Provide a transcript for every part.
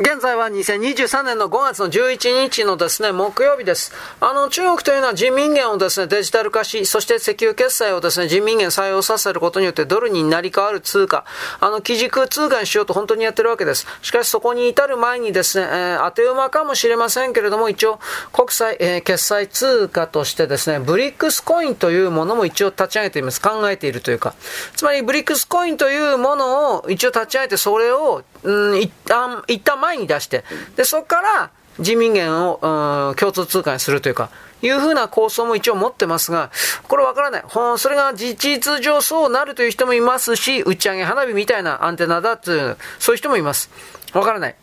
現在は2023年の5月の11日のですね、木曜日です。あの、中国というのは人民元をですね、デジタル化し、そして石油決済をですね、人民元採用させることによってドルになり変わる通貨、あの、基軸通貨にしようと本当にやってるわけです。しかしそこに至る前にですね、えー、当て馬かもしれませんけれども、一応、国際、えー、決済通貨としてですね、ブリックスコインというものも一応立ち上げています。考えているというか。つまり、ブリックスコインというものを一応立ち上げて、それを、うん、一旦、一旦前に出して、で、そこから人民元を、うん、共通通貨にするというか、いうふうな構想も一応持ってますが、これわからない。ほんそれが事実上そうなるという人もいますし、打ち上げ花火みたいなアンテナだという、そういう人もいます。わからない。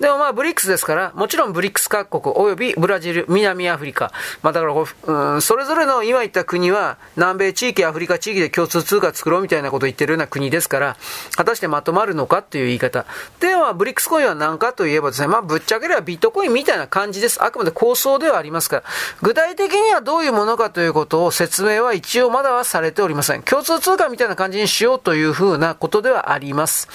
でもまあ、ブリックスですから、もちろんブリックス各国、およびブラジル、南アフリカ、まあだから、うん、それぞれの今言った国は、南米地域、アフリカ地域で共通通貨作ろうみたいなことを言ってるような国ですから、果たしてまとまるのかっていう言い方。では、ブリックスコインは何かといえばですね、まあ、ぶっちゃければビットコインみたいな感じです。あくまで構想ではありますから、具体的にはどういうものかということを説明は一応まだはされておりません。共通通貨みたいな感じにしようというふうなことではあります。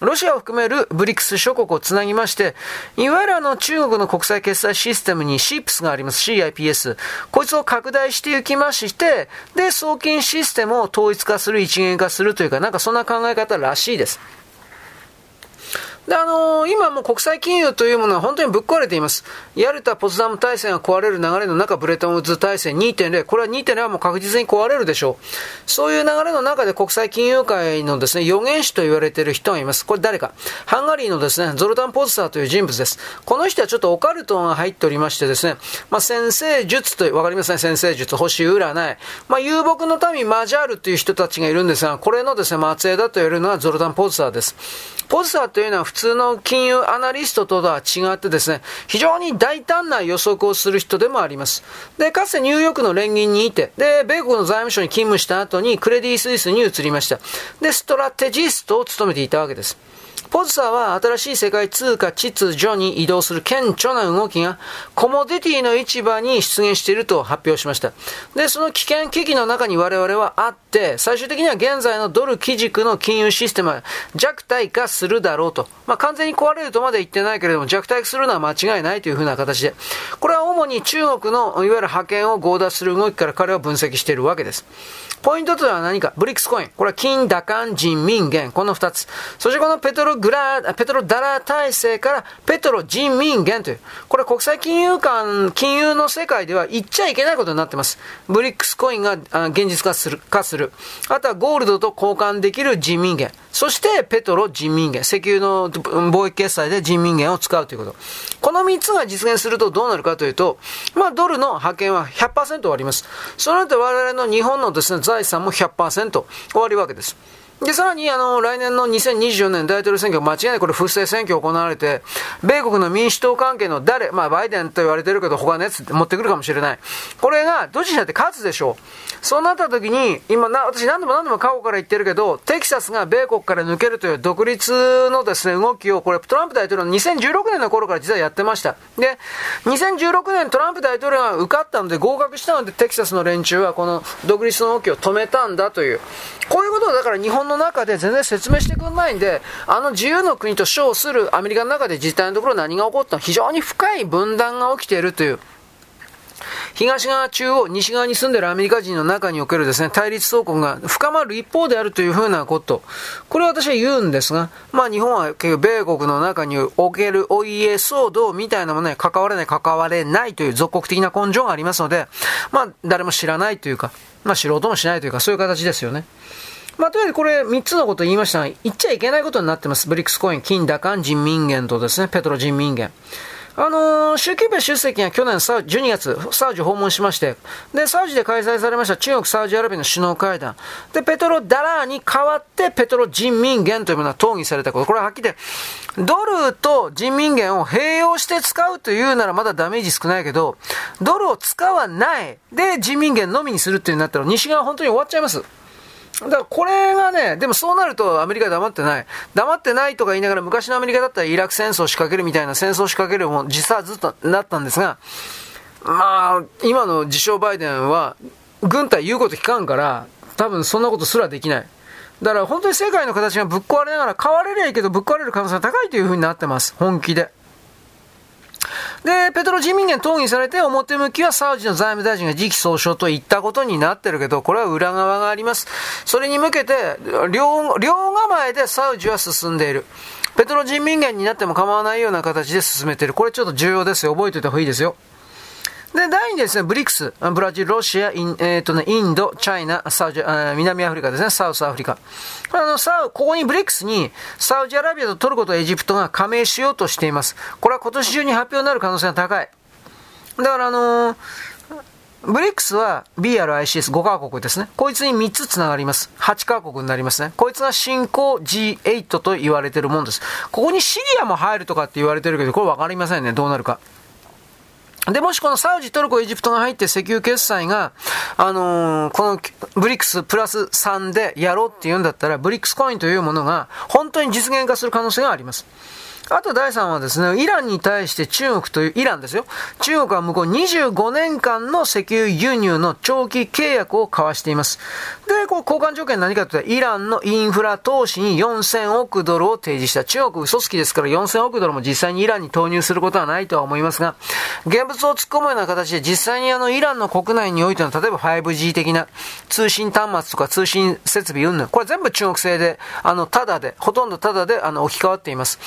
ロシアを含めるブリックス諸国をつなぎまして、いわゆるあの中国の国際決済システムに CIPS があります。CIPS。こいつを拡大していきまして、で、送金システムを統一化する、一元化するというか、なんかそんな考え方らしいです。で、あのー、今も国際金融というものは本当にぶっ壊れています。ヤルタ・ポツダム体制が壊れる流れの中、ブレトンウッズ体制2.0、これは2.0はもう確実に壊れるでしょう。そういう流れの中で国際金融界のですね、予言師と言われている人がいます。これ誰か。ハンガリーのですね、ゾルタン・ポツターという人物です。この人はちょっとオカルトが入っておりましてですね、まあ、先生術と、わかりますね、先生術、星占い。まあ、遊牧の民マジャールという人たちがいるんですが、これのですね、末裔だと言われるのはゾルタン・ポツターです。ポツターというのは普通の金融アナリストとは違ってですね、非常に大胆な予測をする人でもあります。で、かつてニューヨークの連銀にいて、で、米国の財務省に勤務した後にクレディ・スイスに移りました。で、ストラテジストを務めていたわけです。ポズサーは新しい世界通貨秩序に移動する顕著な動きがコモディティの市場に出現していると発表しました。で、その危険危機の中に我々はあって、最終的には現在のドル基軸の金融システムは弱体化するだろうと。まあ、完全に壊れるとまで言ってないけれども弱体化するのは間違いないというふうな形で。これは主に中国のいわゆる派遣を強奪する動きから彼は分析しているわけです。ポイントとは何か？ブリックスコイン。これは金、打艦、人民元。この二つ。そしてこのペトログラペトロダラー体制からペトロ人民元という。これ国際金融間、金融の世界では言っちゃいけないことになってます。ブリックスコインが現実化する。化するあとはゴールドと交換できる人民元。そしてペトロ人民元。石油の貿易決済で人民元を使うということ。この三つが実現するとどうなるかというと、まあドルの派遣は100%終わります。その後我々の日本のですね、産も100%終わるわけです。で、さらに、あの、来年の2024年大統領選挙、間違いなくこれ不正選挙行われて、米国の民主党関係の誰、まあ、バイデンと言われてるけど、他のやつ持ってくるかもしれない。これが、どちらで勝つでしょう。そうなった時に、今な、私何度も何度も過去から言ってるけど、テキサスが米国から抜けるという独立のですね、動きを、これ、トランプ大統領の2016年の頃から実はやってました。で、2016年トランプ大統領が受かったので、合格したので、テキサスの連中はこの独立の動きを止めたんだという。こういうことをだから日本の中で全然説明してくれないんで、あの自由の国と称するアメリカの中で実態のところ何が起こったの非常に深い分断が起きているという。東側、中央、西側に住んでいるアメリカ人の中におけるですね、対立走行が深まる一方であるというふうなこと。これは私は言うんですが、まあ日本は結局米国の中におけるお家騒動みたいなものに関われない、関われないという属国的な根性がありますので、まあ誰も知らないというか、まあ知ろうともしないというか、そういう形ですよね。まあ、とりあえずこれ3つのことを言いましたが、言っちゃいけないことになってます。ブリックスコイン、金、打艦、人民元とですね、ペトロ人民元。あのー、習近平主席が去年サ12月、サウジ訪問しまして、で、サウジで開催されました中国、サウジアラビアの首脳会談。で、ペトロダラーに代わってペトロ人民元というものが討議されたこと。これははっきり言ってドルと人民元を併用して使うというならまだダメージ少ないけど、ドルを使わない。で、人民元のみにするっていうなったら、西側本当に終わっちゃいます。だからこれがね、でもそうなるとアメリカ黙ってない。黙ってないとか言いながら昔のアメリカだったらイラク戦争を仕掛けるみたいな戦争を仕掛けるも実はずっとなったんですが、まあ、今の自称バイデンは軍隊言うこと聞かんから、多分そんなことすらできない。だから本当に世界の形がぶっ壊れながら変われりゃいいけどぶっ壊れる可能性が高いというふうになってます。本気で。で、ペトロ人民元討議されて表向きはサウジの財務大臣が次期総称と言ったことになってるけど、これは裏側があります。それに向けて、両、両構えでサウジは進んでいる。ペトロ人民元になっても構わないような形で進めている。これちょっと重要ですよ。覚えておいた方がいいですよ。で、第2ですね、ブリックス、ブラジル、ロシア、イン,、えーとね、インド、チャイナ、サウジ、南アフリカですね、サウスアフリカ。あの、サウ、ここにブリックスに、サウジアラビアとトルコとエジプトが加盟しようとしています。これは今年中に発表になる可能性が高い。だからあのー、ブリックスは BRICS5 カ国ですね。こいつに3つ繋がります。8カ国になりますね。こいつが新興 G8 と言われてるもんです。ここにシリアも入るとかって言われてるけど、これ分かりませんね。どうなるか。で、もしこのサウジ、トルコ、エジプトが入って石油決済が、あのー、このブリックスプラス3でやろうっていうんだったら、ブリックスコインというものが本当に実現化する可能性があります。あと第3はですね、イランに対して中国という、イランですよ。中国は向こう25年間の石油輸入の長期契約を交わしています。で、こう交換条件何かというと、イランのインフラ投資に4000億ドルを提示した。中国嘘つきですから4000億ドルも実際にイランに投入することはないとは思いますが、現物を突っ込むような形で実際にあのイランの国内においての、例えば 5G 的な通信端末とか通信設備云々、これ全部中国製で、あの、ただで、ほとんどただで、あの、置き換わっています。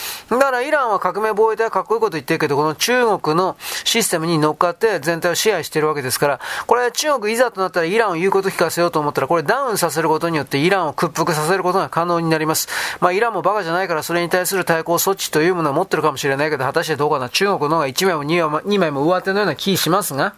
からイランは革命防衛隊はかっこいいこと言ってるけど、この中国のシステムに乗っかって全体を支配してるわけですから、これ中国いざとなったらイランを言うこと聞かせようと思ったら、これダウンさせることによってイランを屈服させることが可能になります。まあイランもバカじゃないからそれに対する対抗措置というものは持ってるかもしれないけど、果たしてどうかな。中国の方が1枚も2枚も ,2 枚も上手のような気しますが、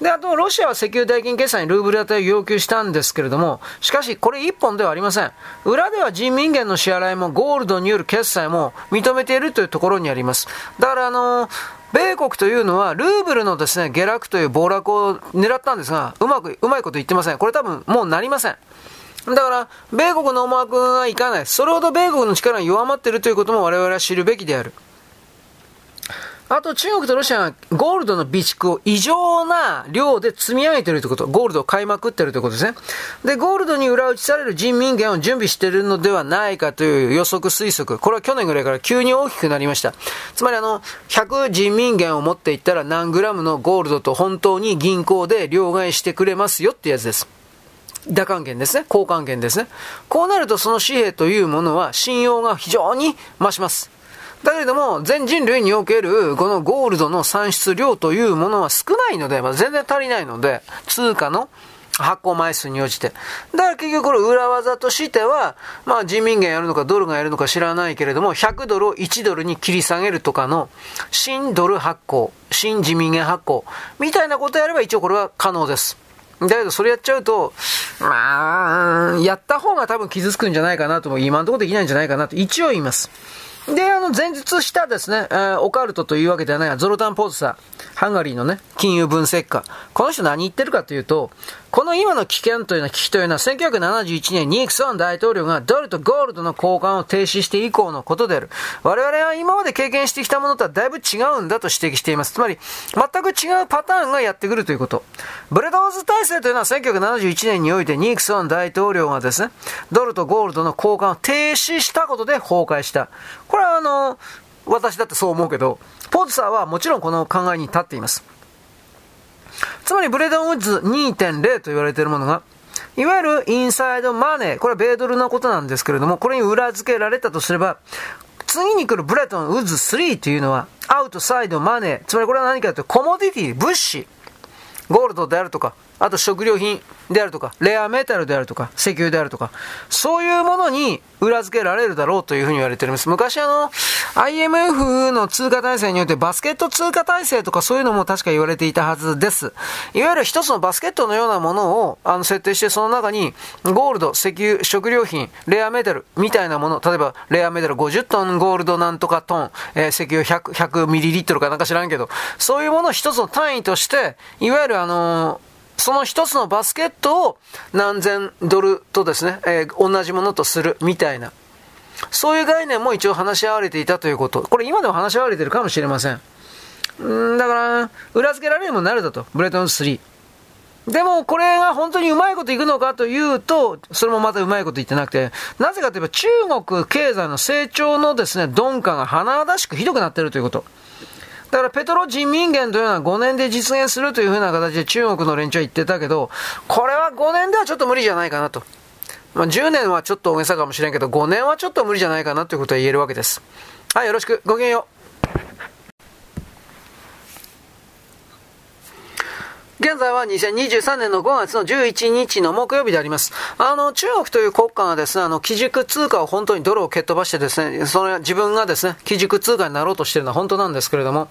で、あと、ロシアは石油代金決済にルーブル当てを要求したんですけれども、しかし、これ一本ではありません。裏では人民元の支払いもゴールドによる決済も認めているというところにあります。だから、あの米国というのは、ルーブルのですね、下落という暴落を狙ったんですが、うまく、うまいこと言ってません。これ多分、もうなりません。だから、米国の思惑がいかない。それほど米国の力が弱まっているということも我々は知るべきである。あと中国とロシアがゴールドの備蓄を異常な量で積み上げているということ。ゴールドを買いまくっているということですね。で、ゴールドに裏打ちされる人民元を準備しているのではないかという予測推測。これは去年ぐらいから急に大きくなりました。つまりあの、100人民元を持っていったら何グラムのゴールドと本当に銀行で両替してくれますよってやつです。打還元ですね。交換元ですね。こうなるとその紙幣というものは信用が非常に増します。だけれども、全人類におけるこのゴールドの産出量というものは少ないので、まあ、全然足りないので、通貨の発行枚数に応じて。だから結局これ裏技としては、まあ人民元やるのかドルがやるのか知らないけれども、100ドルを1ドルに切り下げるとかの、新ドル発行、新人民元発行、みたいなことやれば一応これは可能です。だけどそれやっちゃうと、まあ、やった方が多分傷つくんじゃないかなとも、今のところできないんじゃないかなと一応言います。で、あの、前日したですね、えー、オカルトというわけではない、ゾロタン・ポーズさん、ハンガリーのね、金融分析家。この人何言ってるかというと、この今の危険というのは、危機というのは、1971年ニクソン大統領がドルとゴールドの交換を停止して以降のことである。我々は今まで経験してきたものとはだいぶ違うんだと指摘しています。つまり、全く違うパターンがやってくるということ。ブレドーズ体制というのは1971年においてニクソン大統領がですね、ドルとゴールドの交換を停止したことで崩壊した。これはあの、私だってそう思うけど、ポーズサーはもちろんこの考えに立っています。つまりブレドンウッズ2.0と言われているものが、いわゆるインサイドマネー、これは米ドルのことなんですけれども、これに裏付けられたとすれば、次に来るブレトンウッズ3というのは、アウトサイドマネー、つまりこれは何かというと、コモディティ、物資、ゴールドであるとか、あと食料品であるとか、レアメタルであるとか、石油であるとか、そういうものに裏付けられるだろうというふうに言われております。昔あの、IMF の通貨体制によってバスケット通貨体制とかそういうのも確か言われていたはずです。いわゆる一つのバスケットのようなものをあの設定して、その中にゴールド、石油、食料品、レアメタルみたいなもの、例えばレアメタル50トンゴールドなんとかトン、えー、石油100、100ミリリットルかなんか知らんけど、そういうものを一つの単位として、いわゆるあのーその一つのバスケットを何千ドルとですね、えー、同じものとするみたいな。そういう概念も一応話し合われていたということ。これ今でも話し合われてるかもしれません。んだから、裏付けられるものになるだと。ブレトン3。でも、これが本当にうまいこといくのかというと、それもまたうまいこと言ってなくて、なぜかといえば中国経済の成長のですね、鈍化が華々しくひどくなってるということ。だからペトロ人民元というのは5年で実現するというふうな形で中国の連中は言ってたけど、これは5年ではちょっと無理じゃないかなと。まあ、10年はちょっと大げさかもしれんけど、5年はちょっと無理じゃないかなということは言えるわけです。はい、よろしく。ごきげんよう。現在は2023年の5月の11日の木曜日であります。あの、中国という国家がですね、あの、基軸通貨を本当にドルを蹴っ飛ばしてですね、それ自分がですね、基軸通貨になろうとしてるのは本当なんですけれども、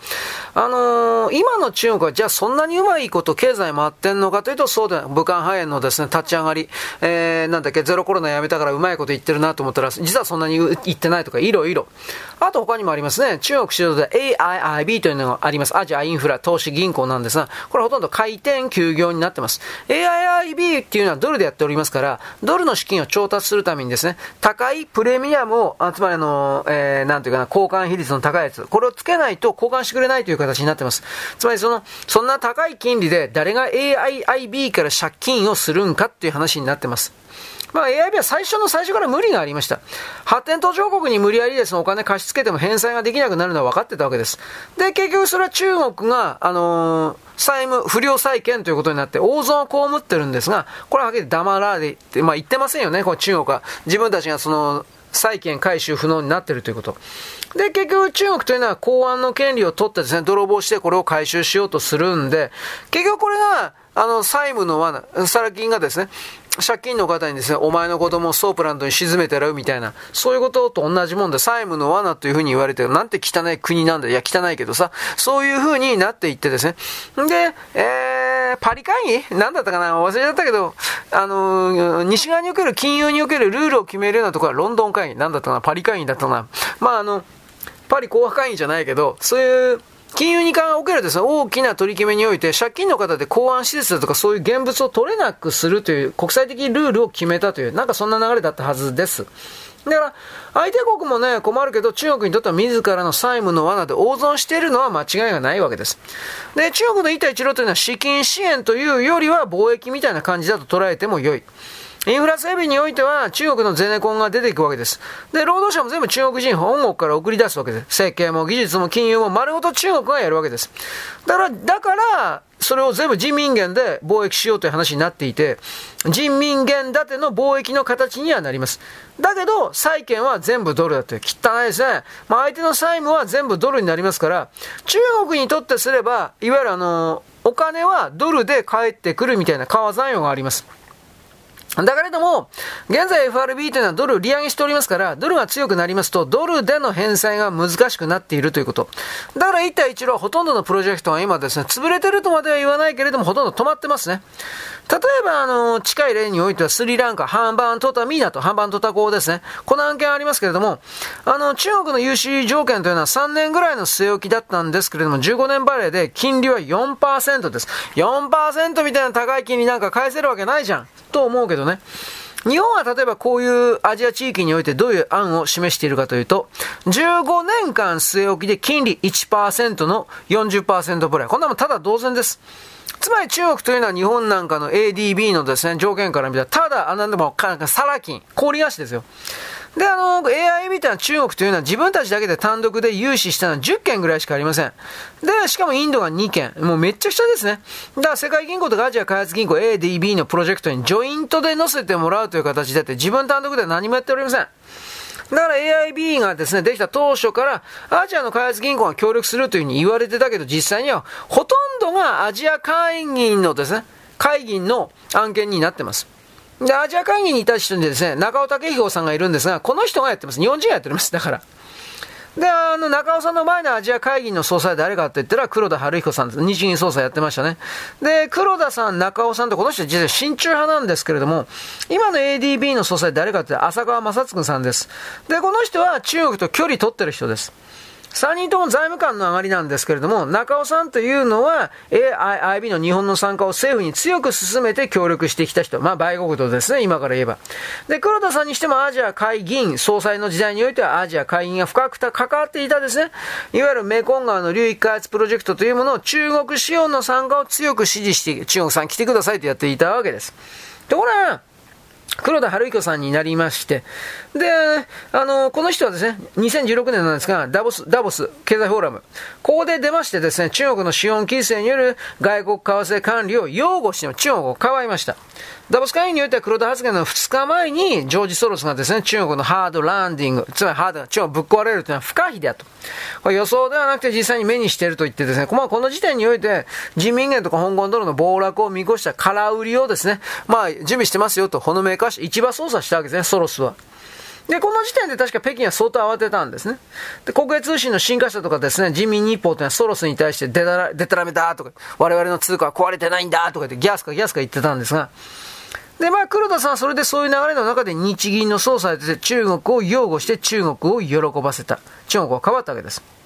あのー、今の中国はじゃあそんなにうまいこと経済回ってんのかというと、そうで武漢肺炎のですね、立ち上がり、えー、なんだっけ、ゼロコロナやめたからうまいこと言ってるなと思ったら、実はそんなに言ってないとか、いろいろ。あと他にもありますね、中国主導で AIIB というのがあります。アジアインフラ投資銀行なんですが、これほとんど回転休業になってます。AIIB っていうのはドルでやっておりますから、ドルの資金を調達するためにですね、高いプレミアムを、あつまりあの、えー、なんていうかな、交換比率の高いやつ、これをつけないと交換してくれないという形になってます。つまりその、そんな高い金利で誰が AIIB から借金をするんかっていう話になってます。まあ AIB は最初の最初から無理がありました。発展途上国に無理やりですね、お金貸し付けても返済ができなくなるのは分かってたわけです。で、結局それは中国が、あのー、債務不良債権ということになって大損を被ってるんですが、これははっきり黙られて、まあ言ってませんよね、この中国は。自分たちがその、債権回収不能になっているということ。で、結局中国というのは公安の権利を取ってですね、泥棒してこれを回収しようとするんで、結局これが、あの、債務の罠、サラ金がですね、借金のカタにですね、お前の子供をソープランドに沈めてもらうみたいな、そういうことと同じもんで、債務の罠というふうに言われてる。なんて汚い国なんだ。いや、汚いけどさ、そういうふうになっていってですね。で、えー、パリ会議？なんだったかな？忘れちゃったけど、あのー、西側における金融におけるルールを決めるようなところはロンドン会議。なんだったかな？パリ会議だったな？まあ、あの、パリ講和会議じゃないけど、そういう、金融におけるですね、大きな取り決めにおいて、借金の方で公安施設だとかそういう現物を取れなくするという国際的ルールを決めたという、なんかそんな流れだったはずです。だから、相手国もね、困るけど、中国にとっては自らの債務の罠で大損しているのは間違いがないわけです。で、中国の一帯一路というのは資金支援というよりは貿易みたいな感じだと捉えても良い。インフラ整備においては中国のゼネコンが出ていくわけです。で、労働者も全部中国人本国から送り出すわけです。設計も技術も金融も丸ごと中国がやるわけです。だから、だから、それを全部人民元で貿易しようという話になっていて、人民元建ての貿易の形にはなります。だけど、債券は全部ドルだって、汚いですね。まあ、相手の債務は全部ドルになりますから、中国にとってすれば、いわゆるあの、お金はドルで返ってくるみたいな川残用があります。だけれども、現在 FRB というのはドル利上げしておりますから、ドルが強くなりますと、ドルでの返済が難しくなっているということ。だから一対一路はほとんどのプロジェクトは今ですね、潰れてるとまでは言わないけれども、ほとんど止まってますね。例えば、あの、近い例においてはスリランカ、ハンバントタミーナとハンバントタ港ですね。この案件ありますけれども、あの、中国の融資条件というのは3年ぐらいの据え置きだったんですけれども、15年バレーで金利は4%です。4%みたいな高い金利なんか返せるわけないじゃん。と思うけどね。日本は例えばこういうアジア地域においてどういう案を示しているかというと、15年間据え置きで金利1%の40%ぐらい。こんなもんただ同然です。つまり中国というのは日本なんかの ADB のですね、条件から見たら、ただ、あ、なんでも、サラ金、氷菓子ですよ。で、あの、AI みたいな中国というのは自分たちだけで単独で融資したのは10件ぐらいしかありません。で、しかもインドが2件。もうめっちゃ下ですね。だから世界銀行とかアジア開発銀行 ADB のプロジェクトにジョイントで載せてもらうという形でって自分単独では何もやっておりません。だから AIB がですね、できた当初から、アジアの開発銀行が協力するというふうに言われてたけど、実際には、ほとんどがアジア会議のですね、会議の案件になってます。で、アジア会議にいた人にですね、中尾武彦さんがいるんですが、この人がやってます。日本人がやっております。だから。で、あの、中尾さんの前のアジア会議の総裁誰かって言ったら、黒田晴彦さんです。日銀総裁やってましたね。で、黒田さん、中尾さんとこの人実は親中派なんですけれども、今の ADB の総裁誰かって浅川正嗣さんです。で、この人は中国と距離取ってる人です。3人とも財務官の上がりなんですけれども、中尾さんというのは、AIIB の日本の参加を政府に強く進めて協力してきた人。まあ、売国とですね、今から言えば。で、黒田さんにしてもアジア会議員、総裁の時代においてはアジア会議員が深く関わっていたですね、いわゆるメコン川の流域開発プロジェクトというものを中国資本の参加を強く支持して、中国さん来てくださいとやっていたわけです。ところが、黒田晴彦さんになりまして、で、あの、この人はですね、2016年なんですが、ダボス、ダボス経済フォーラム、ここで出ましてですね、中国の資本規制による外国為替管理を擁護して中国を変わりました。ダボス会議においては黒田発言の2日前に、ジョージ・ソロスがですね、中国のハードランディング、つまりハードが中国ぶっ壊れるというのは不可避だと。これ予想ではなくて実際に目にしていると言ってですね、まあ、この時点において、人民元とか香港ドルの暴落を見越した空売りをですね、まあ、準備してますよと、ほのめかし、市場操作したわけですね、ソロスは。で、この時点で確か北京は相当慌てたんですね。で、国営通信の新華社とかですね、人民日報というのはソロスに対してデタラデタラメだとか、我々の通貨は壊れてないんだとか言ってギャスかギャスか言ってたんですが、で、まあ、黒田さんはそれでそういう流れの中で日銀の総裁として中国を擁護して中国を喜ばせた。中国は変わったわけです。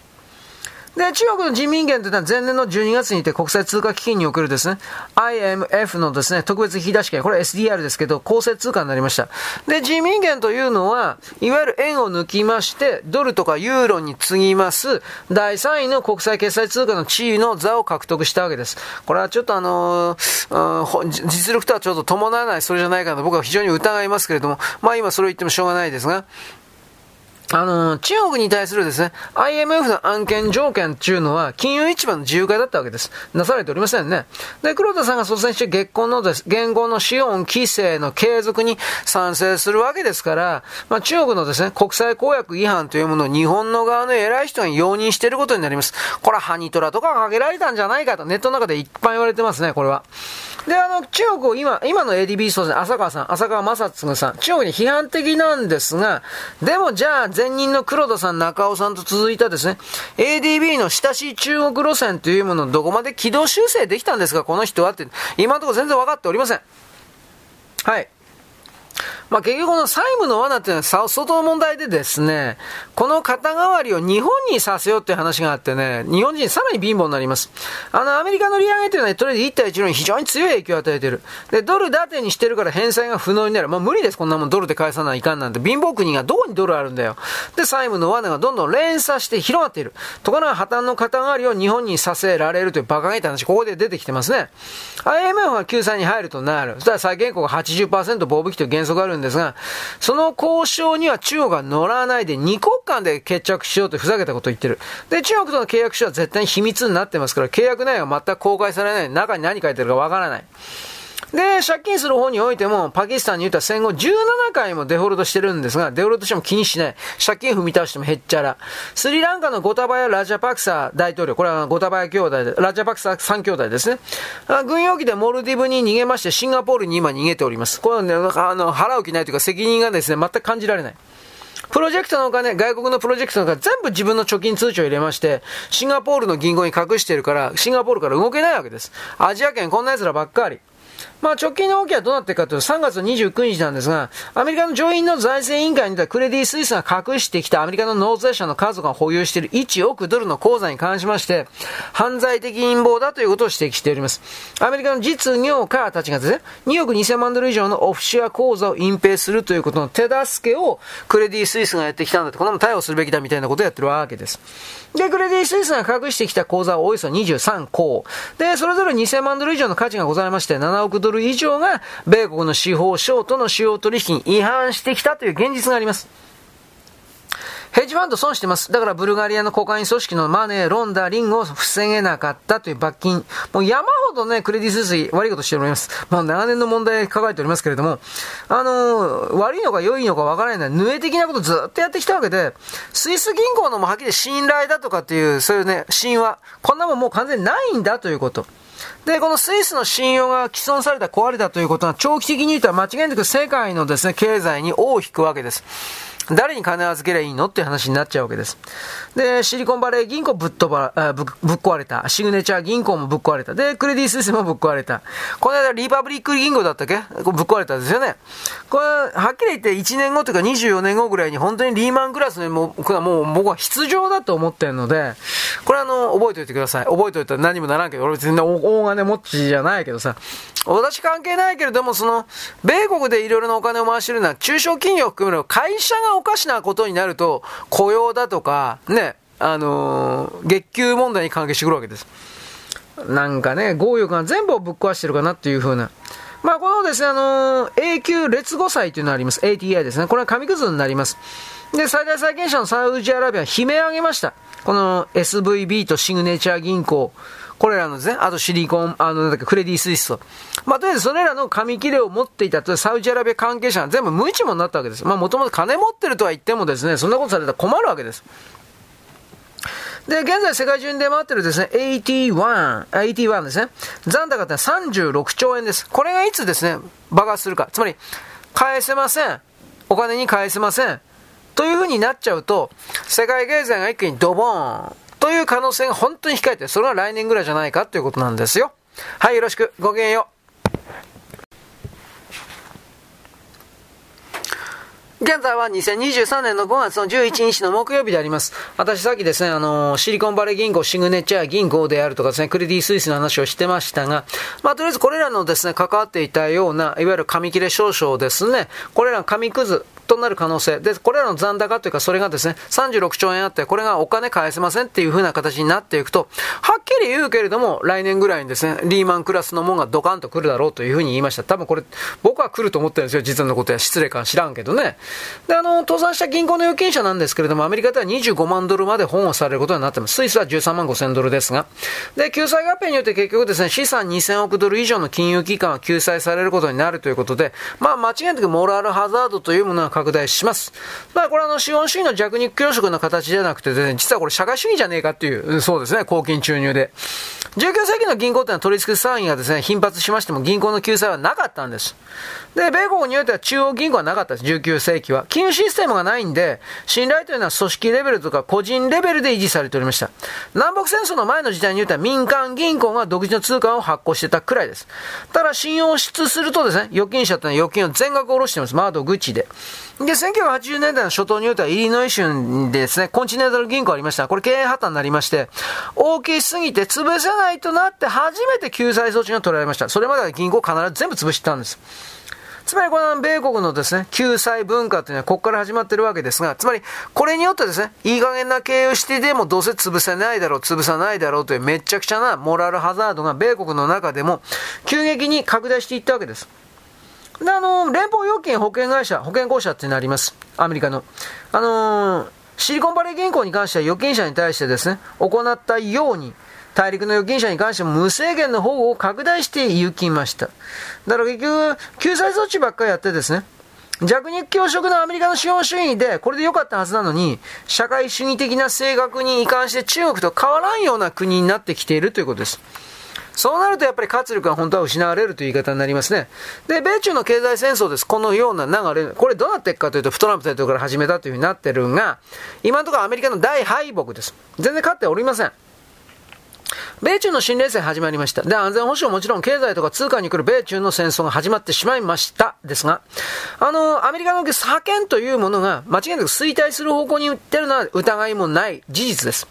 で、中国の人民元というのは前年の12月にて国際通貨基金におけるですね、IMF のですね、特別引き出し権、これ SDR ですけど、公正通貨になりました。で、人民元というのは、いわゆる円を抜きまして、ドルとかユーロに次ぎます、第3位の国際決済通貨の地位の座を獲得したわけです。これはちょっとあのー、実力とはちょっと伴わないそれじゃないかと僕は非常に疑いますけれども、まあ今それを言ってもしょうがないですが、あの、中国に対するですね、IMF の案件条件っていうのは、金融市場の自由化だったわけです。なされておりませんね。で、黒田さんが率先して月婚のです、現行の資本規制の継続に賛成するわけですから、まあ、中国のですね、国際公約違反というものを日本の側の偉い人が容認していることになります。これはハニトラとかかけられたんじゃないかと、ネットの中でいっぱい言われてますね、これは。で、あの、中国を今、今の ADB 総裁、浅川さん、浅川正嗣さん、中国に批判的なんですが、でもじゃあ、前任の黒田さん、中尾さんと続いたですね、ADB の親しい中国路線というものをどこまで軌道修正できたんですか、この人はって、今のところ全然分かっておりません。はい。まあ、結局この債務の罠っていうのは相当問題でですね、この肩代わりを日本にさせようっていう話があってね、日本人さらに貧乏になります。あの、アメリカの利上げというのはとりあえず1対1に非常に強い影響を与えている。で、ドル建てにしてるから返済が不能になる。まあ、無理です。こんなもんドルで返さないかんなんて。貧乏国がどこにドルあるんだよ。で、債務の罠がどんどん連鎖して広がっている。ところが破綻の肩代わりを日本にさせられるという馬鹿げた話、ここで出てきてますね。IMF が救済に入るとなる。そしたら債権国が80%棒引きという原則あるんですが、その交渉には中国が乗らないで2国間で決着しようとふざけたことを言ってる。で、中国との契約書は絶対に秘密になってますから、契約内容は全く公開されない。中に何書いてるかわからない。で、借金する方においても、パキスタンに言ったら戦後17回もデフォルトしてるんですが、デフォルトしても気にしない。借金踏み倒してもへっちゃら。スリランカのゴタバヤ・ラジャパクサ大統領、これはゴタバヤ兄弟で、ラジャパクサ3兄弟ですね。軍用機でモルディブに逃げまして、シンガポールに今逃げております。これはね、あの、払う気ないというか責任がですね、全く感じられない。プロジェクトのお金、外国のプロジェクトのお金、全部自分の貯金通帳を入れまして、シンガポールの銀行に隠してるから、シンガポールから動けないわけです。アジア圏こんな奴らばっかり。まあ、直近の動きはどうなっているかというと、3月29日なんですが、アメリカの上院の財政委員会にはクレディ・スイスが隠してきたアメリカの納税者の家族が保有している1億ドルの口座に関しまして、犯罪的陰謀だということを指摘しております。アメリカの実業家たちがですね、2億2000万ドル以上のオフシア口座を隠蔽するということの手助けをクレディ・スイスがやってきたんだと、こんなも逮捕するべきだみたいなことをやってるわけです。で、クレディ・スイスが隠してきた口座はおよそ23項。で、それぞれ2000万ドル以上の価値がございまして、7億ドル以上が米国の司法省との使用取引に違反してきたという現実があります。ヘッジファンド損してます。だからブルガリアのコカイン組織のマネー、ロンダリングを防げなかったという罰金。もう山ほどね、クレディスイス悪いことしております。まあ長年の問題抱えておりますけれども、あのー、悪いのか良いのかわからないのは、ヌエ的なことずっとやってきたわけで、スイス銀行のもはっきり信頼だとかっていう、そういうね、神話。こんなもんもう完全にないんだということ。で、このスイスの信用が毀損された、壊れたということは、長期的に言うと間違いなく世界のですね、経済に尾を引くわけです。誰に金預けりゃいいのっていう話になっちゃうわけです。で、シリコンバレー銀行ぶっ飛ば、ぶぶっ壊れた。シグネチャー銀行もぶっ壊れた。で、クレディ・スイスもぶっ壊れた。この間、リパブリック銀行だったっけ？ぶっ壊れたんですよね。これ、はっきり言って1年後というか24年後ぐらいに本当にリーマンクラスのもう、これはもう僕は必要だと思ってるので、これあの、覚えておいてください。覚えておいたら何もならんけど、俺別に大金持ちじゃないけどさ、私関係ないけれども、その、米国でいろいろなお金を回してるのは、中小企業を含める会社がおかしなことになると、雇用だとか、ね、あのー、月給問題に関係してくるわけです。なんかね、強欲が全部をぶっ壊してるかなっていう風な。まあ、このですね、あのー、永久劣後債というのがあります。ATI ですね。これは紙くずになります。で、最大債権者のサウジアラビアは悲鳴を上げました。この SVB とシグネチャー銀行。これらのですね、あとシリコン、あの、なんだっけ、クレディ・スイスと。まあ、とりあえずそれらの紙切れを持っていたと、サウジアラビア関係者が全部無一文になったわけです。まあ、もともと金持ってるとは言ってもですね、そんなことされたら困るわけです。で、現在世界中に出回ってるですね、81、81ですね。残高って36兆円です。これがいつですね、爆発するか。つまり、返せません。お金に返せません。というふうになっちゃうと、世界経済が一気にドボーンという可能性が本当に控えてそれは来年ぐらいじゃないかということなんですよ。はい、よろしく。ごきげんよう。現在は2023年の5月の11日の木曜日であります。私さっきですね、あの、シリコンバレー銀行、シグネチャー銀行であるとかですね、クレディ・スイスの話をしてましたが、まあ、とりあえずこれらのですね、関わっていたような、いわゆる紙切れ証書をですね、これらの紙くず、となる可能性。で、これらの残高というか、それがですね、36兆円あって、これがお金返せませんっていう風な形になっていくと、はっきり言うけれども、来年ぐらいにですね、リーマンクラスのもんがドカンと来るだろうという風に言いました。多分これ、僕は来ると思ってるんですよ。実のことや失礼か知らんけどね。で、あの、倒産した銀行の預金者なんですけれども、アメリカでは25万ドルまで本をされることになってます。スイスは13万5千ドルですが。で、救済合併によって結局ですね、資産2000億ドル以上の金融機関は救済されることになるということで、まあ間違いなくモラルハザードというものが拡大します。まあこれはあの資本主義の弱肉強食の形じゃなくて、ね、実はこれ社会主義じゃねえかっていう、そうですね、公金注入で。19世紀の銀行というのは取り付け騒ぎがですね、頻発しましても銀行の救済はなかったんです。で、米国においては中央銀行はなかったです、19世紀は。金融システムがないんで、信頼というのは組織レベルとか個人レベルで維持されておりました。南北戦争の前の時代においては民間銀行が独自の通貨を発行してたくらいです。ただ信用を失するとですね、預金者というのは預金を全額下ろしてます。窓口で。で、1980年代の初頭においては、イリノイ州にですね、コンチネンタル銀行ありました。これ経営破綻になりまして、大きすぎて潰せないとなって初めて救済措置が取られました。それまでは銀行必ず全部潰してたんです。つまりこの米国のですね、救済文化というのはここから始まってるわけですが、つまりこれによってですね、いい加減な経営をしてでもどうせ潰せないだろう、潰さないだろうというめちゃくちゃなモラルハザードが米国の中でも急激に拡大していったわけです。で、あの、連邦預金保険会社、保険公社ってなります。アメリカの。あの、シリコンバレー銀行に関しては預金者に対してですね、行ったように、大陸の預金者に関しても無制限の保護を拡大して行きました。だから結局、救済措置ばっかりやってですね、弱肉強食のアメリカの資本主義で、これで良かったはずなのに、社会主義的な性格に移管して中国と変わらんような国になってきているということです。そうなるとやっぱり活力が本当は失われるという言い方になりますね。で、米中の経済戦争です。このような流れ、これどうなっていくかというと、トランプ大統領から始めたというふうになってるが、今のところアメリカの大敗北です。全然勝っておりません。米中の新冷戦始まりました。で、安全保障もちろん経済とか通貨に来る米中の戦争が始まってしまいました。ですが、あの、アメリカの覇権というものが間違いなく衰退する方向に行ってるのは疑いもない事実です。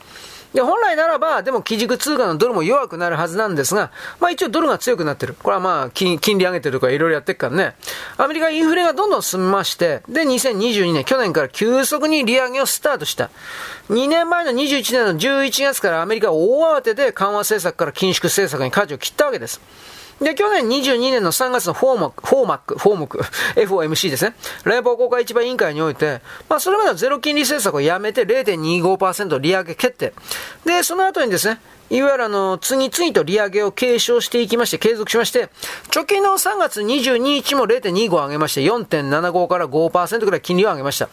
で、本来ならば、でも基軸通貨のドルも弱くなるはずなんですが、まあ一応ドルが強くなってる。これはまあ金、金利上げてるとかいろいろやってるからね。アメリカインフレがどんどん進みまして、で、2022年、去年から急速に利上げをスタートした。2年前の21年の11月からアメリカは大慌てで緩和政策から緊縮政策に舵を切ったわけです。で、去年22年の3月のフォーマック、フォーマック、フォームク、FOMC ですね。連邦公開市場委員会において、まあ、それまではゼロ金利政策をやめて0.25%利上げ決定。で、その後にですね、いわゆるあの、次々と利上げを継承していきまして、継続しまして、直近の3月22日も0.25上げまして、4.75から5%ぐらい金利を上げました。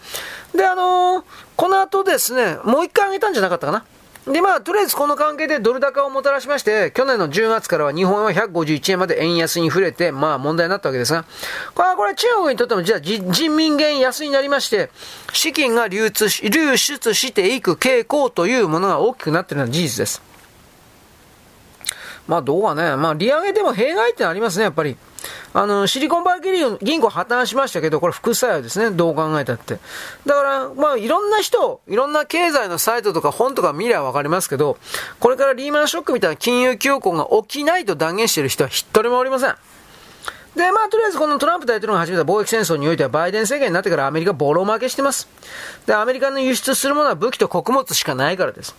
で、あのー、この後ですね、もう一回上げたんじゃなかったかな。で、まあ、とりあえずこの関係でドル高をもたらしまして、去年の10月からは日本は151円まで円安に触れて、まあ問題になったわけですが、これはこれ中国にとっても、じゃあ人民元安になりまして、資金が流通し、流出していく傾向というものが大きくなっているのは事実です。まあどうかね、まあ利上げでも弊害ってありますね、やっぱり。あの、シリコンバレー銀行破綻しましたけど、これ副作用ですね。どう考えたって。だから、まあ、いろんな人、いろんな経済のサイトとか本とか見りゃわかりますけど、これからリーマンショックみたいな金融恐慌が起きないと断言している人は一人もおりません。で、まあ、とりあえずこのトランプ大統領が始めた貿易戦争においては、バイデン政権になってからアメリカボロ負けしてます。で、アメリカの輸出するものは武器と穀物しかないからです。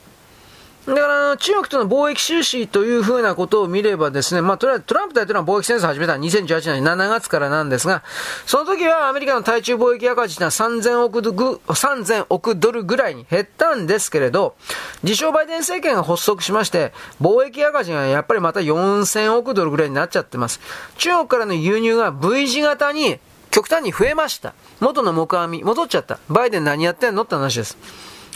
だから中国との貿易収支というふうなことを見ればですね、まあとりあえずトランプ大統領は貿易戦争を始めたのは2018年7月からなんですが、その時はアメリカの対中貿易赤字は3000億ドル3000億ドルぐらいに減ったんですけれど、自称バイデン政権が発足しまして、貿易赤字がやっぱりまた4000億ドルぐらいになっちゃってます。中国からの輸入が V 字型に極端に増えました。元の木阿弥、戻っちゃった。バイデン何やってんの？って話です。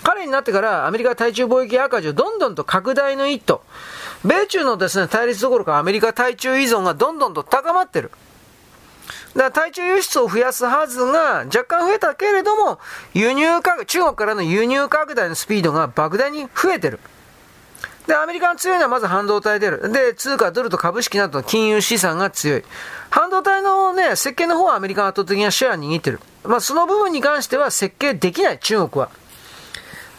彼になってからアメリカ対中貿易赤字をどんどんと拡大の一途。米中のですね、対立どころかアメリカ対中依存がどんどんと高まってる。だから対中輸出を増やすはずが若干増えたけれども、輸入拡、中国からの輸入拡大のスピードが莫大に増えてる。で、アメリカが強いのはまず半導体である。で、通貨、ドルと株式などの金融資産が強い。半導体のね、設計の方はアメリカが圧倒的なシェアを握ってる。まあ、その部分に関しては設計できない、中国は。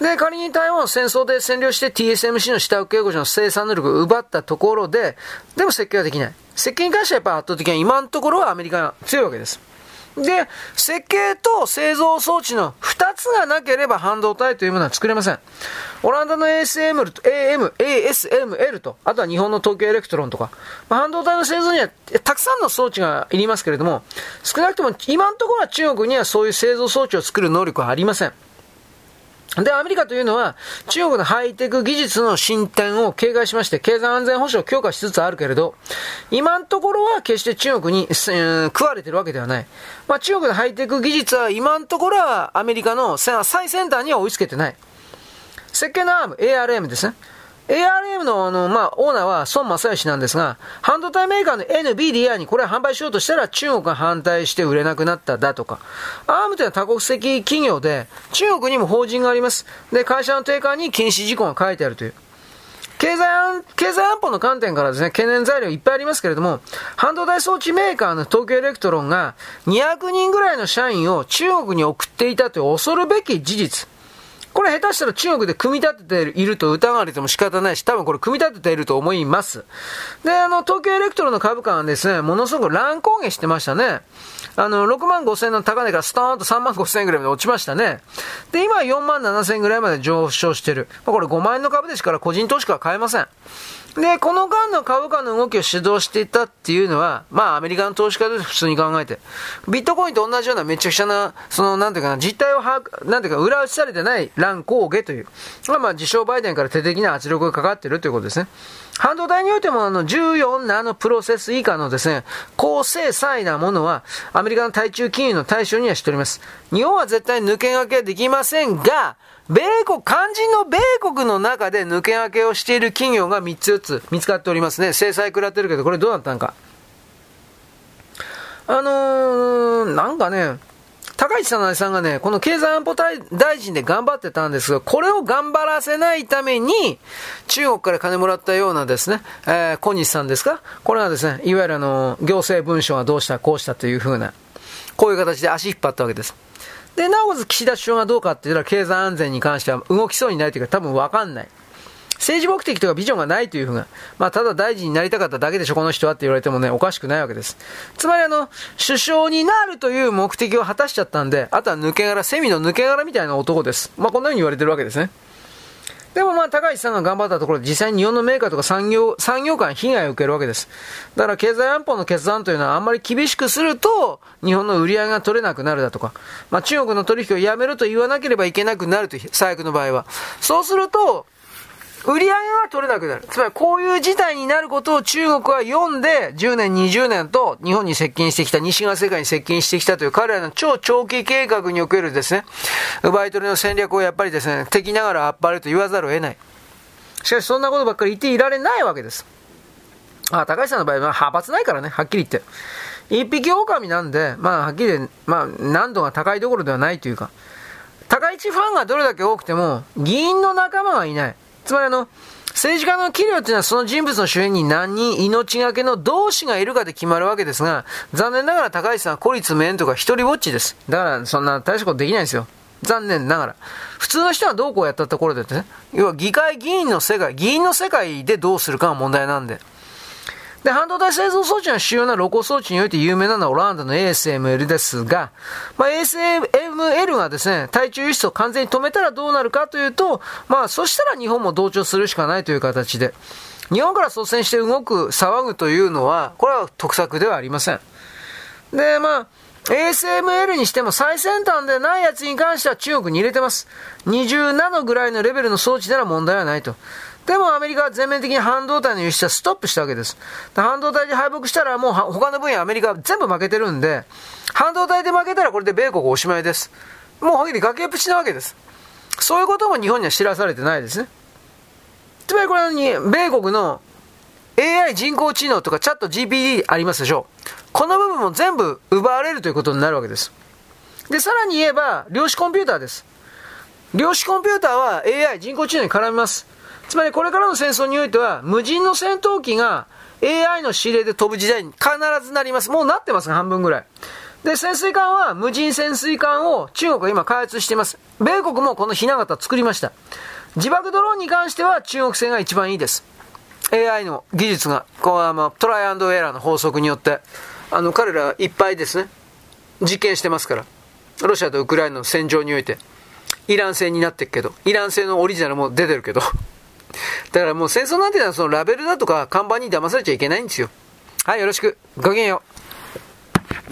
で、仮に台湾を戦争で占領して TSMC の下請け護の生産能力を奪ったところで、でも設計はできない。設計に関してはやっぱ圧倒的に今のところはアメリカが強いわけです。で、設計と製造装置の2つがなければ半導体というものは作れません。オランダの ASML と AM、ASML と、あとは日本の東京エレクトロンとか、まあ、半導体の製造にはたくさんの装置がいりますけれども、少なくとも今のところは中国にはそういう製造装置を作る能力はありません。で、アメリカというのは、中国のハイテク技術の進展を警戒しまして、経済安全保障を強化しつつあるけれど、今のところは決して中国に、えー、食われてるわけではない。まあ、中国のハイテク技術は今のところはアメリカの最先端には追いつけてない。設計のアーム、ARM ですね。ARM のあの、まあ、オーナーは孫正義なんですが、半導体メーカーの NVIDIA にこれを販売しようとしたら中国が反対して売れなくなっただとか、ARM というのは多国籍企業で、中国にも法人があります。で、会社の定款に禁止事項が書いてあるという。経済安、経済安保の観点からですね、懸念材料いっぱいありますけれども、半導体装置メーカーの東京エレクトロンが200人ぐらいの社員を中国に送っていたという恐るべき事実。これ下手したら中国で組み立てていると疑われても仕方ないし、多分これ組み立てていると思います。で、あの、東京エレクトロの株価はですね、ものすごく乱高下してましたね。あの、6万5千の高値からストーンと3万5千円ぐらいまで落ちましたね。で、今は4万7千円ぐらいまで上昇してる。これ5万円の株ですから個人投資家は買えません。で、この間の株価の動きを主導していたっていうのは、まあアメリカの投資家で普通に考えて、ビットコインと同じようなめちゃくちゃな、その、なんていうかな、実態を把握、なんていうか、裏打ちされてない乱高下という、まあまあ自称バイデンから手的な圧力がかかってるということですね。半導体においてもあの14ナノプロセス以下のですね、高精細なものはアメリカの対中金融の対象にはしております。日本は絶対抜け駆けできませんが、米国、肝心の米国の中で抜け駆けをしている企業が3つ4つ見つかっておりますね。制裁食らってるけど、これどうなったんか。あのー、なんかね、高市早苗さんがね、この経済安保大臣で頑張ってたんですが、これを頑張らせないために、中国から金もらったようなですね、えー、小西さんですか？これがですね、いわゆるあの、行政文書がどうした、こうしたというふうな、こういう形で足引っ張ったわけです。で、なおかつ岸田首相がどうかって言ったら経済安全に関しては動きそうにないというか多分わかんない。政治目的とかビジョンがないというふうな、まあ、ただ大臣になりたかっただけでしょ、この人はって言われてもね、おかしくないわけです。つまりあの、首相になるという目的を果たしちゃったんで、あとは抜け殻、セミの抜け殻みたいな男です。まあ、こんな風に言われてるわけですね。でもまあ、高市さんが頑張ったところで、実際に日本のメーカーとか産業、産業間被害を受けるわけです。だから経済安保の決断というのはあんまり厳しくすると、日本の売り上げが取れなくなるだとか、まあ中国の取引をやめると言わなければいけなくなると、最悪の場合は。そうすると、売り上げは取れなくなる。つまりこういう事態になることを中国は読んで、10年、20年と日本に接近してきた、西側世界に接近してきたという彼らの超長期計画におけるですね、奪い取りの戦略をやっぱりですね、敵ながらあっぱれと言わざるを得ない。しかしそんなことばっかり言っていられないわけです。あ、高橋さんの場合は派閥ないからね、はっきり言って。一匹狼なんで、まあはっきりまあ難度が高いどころではないというか、高市ファンがどれだけ多くても、議員の仲間がいない。つまりあの、政治家の器量っていうのはその人物の周辺に何人命がけの同志がいるかで決まるわけですが、残念ながら高市さんは孤立無縁とか一人ぼっちです。だからそんな大したことできないんですよ。残念ながら。普通の人はどうこうやったところでね、要は議会議員の世界、議員の世界でどうするかが問題なんで。で、半導体製造装置の主要な露光装置において有名なのはオランダの ASML ですが、まあ、ASML がですね、対中輸出を完全に止めたらどうなるかというと、まあ、そしたら日本も同調するしかないという形で、日本から率先して動く、騒ぐというのは、これは得策ではありません。で、まあ、ASML にしても最先端でないやつに関しては中国に入れてます。20ナノぐらいのレベルの装置なら問題はないと。でもアメリカは全面的に半導体の輸出はストップしたわけです。半導体で敗北したらもう他の分野アメリカは全部負けてるんで、半導体で負けたらこれで米国おしまいです。もうはっきり崖っぷちなわけです。そういうことも日本には知らされてないですね。つまりこれに、米国の AI 人工知能とかチャット GPT ありますでしょうこの部分も全部奪われるということになるわけです。で、さらに言えば、量子コンピューターです。量子コンピューターは AI 人工知能に絡みます。つまりこれからの戦争においては、無人の戦闘機が AI の指令で飛ぶ時代に必ずなります。もうなってます半分ぐらい。で、潜水艦は無人潜水艦を中国が今開発しています。米国もこのひな形作りました。自爆ドローンに関しては中国製が一番いいです。AI の技術が、こうあのトライアンドエラーの法則によって、あの彼らいっぱいですね、実験してますから。ロシアとウクライナの戦場において、イラン製になってるけど、イラン製のオリジナルも出てるけど、だからもう戦争なんていうのはそのラベルだとか看板に騙されちゃいけないんですよ。はい、よろしく。ごきげんよう。